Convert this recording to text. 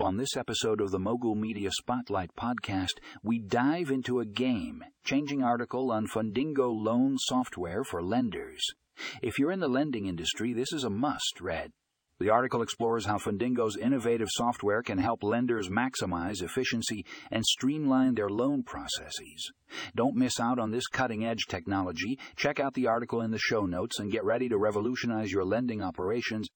On this episode of the Mogul Media Spotlight podcast, we dive into a game changing article on Fundingo loan software for lenders. If you're in the lending industry, this is a must read. The article explores how Fundingo's innovative software can help lenders maximize efficiency and streamline their loan processes. Don't miss out on this cutting edge technology. Check out the article in the show notes and get ready to revolutionize your lending operations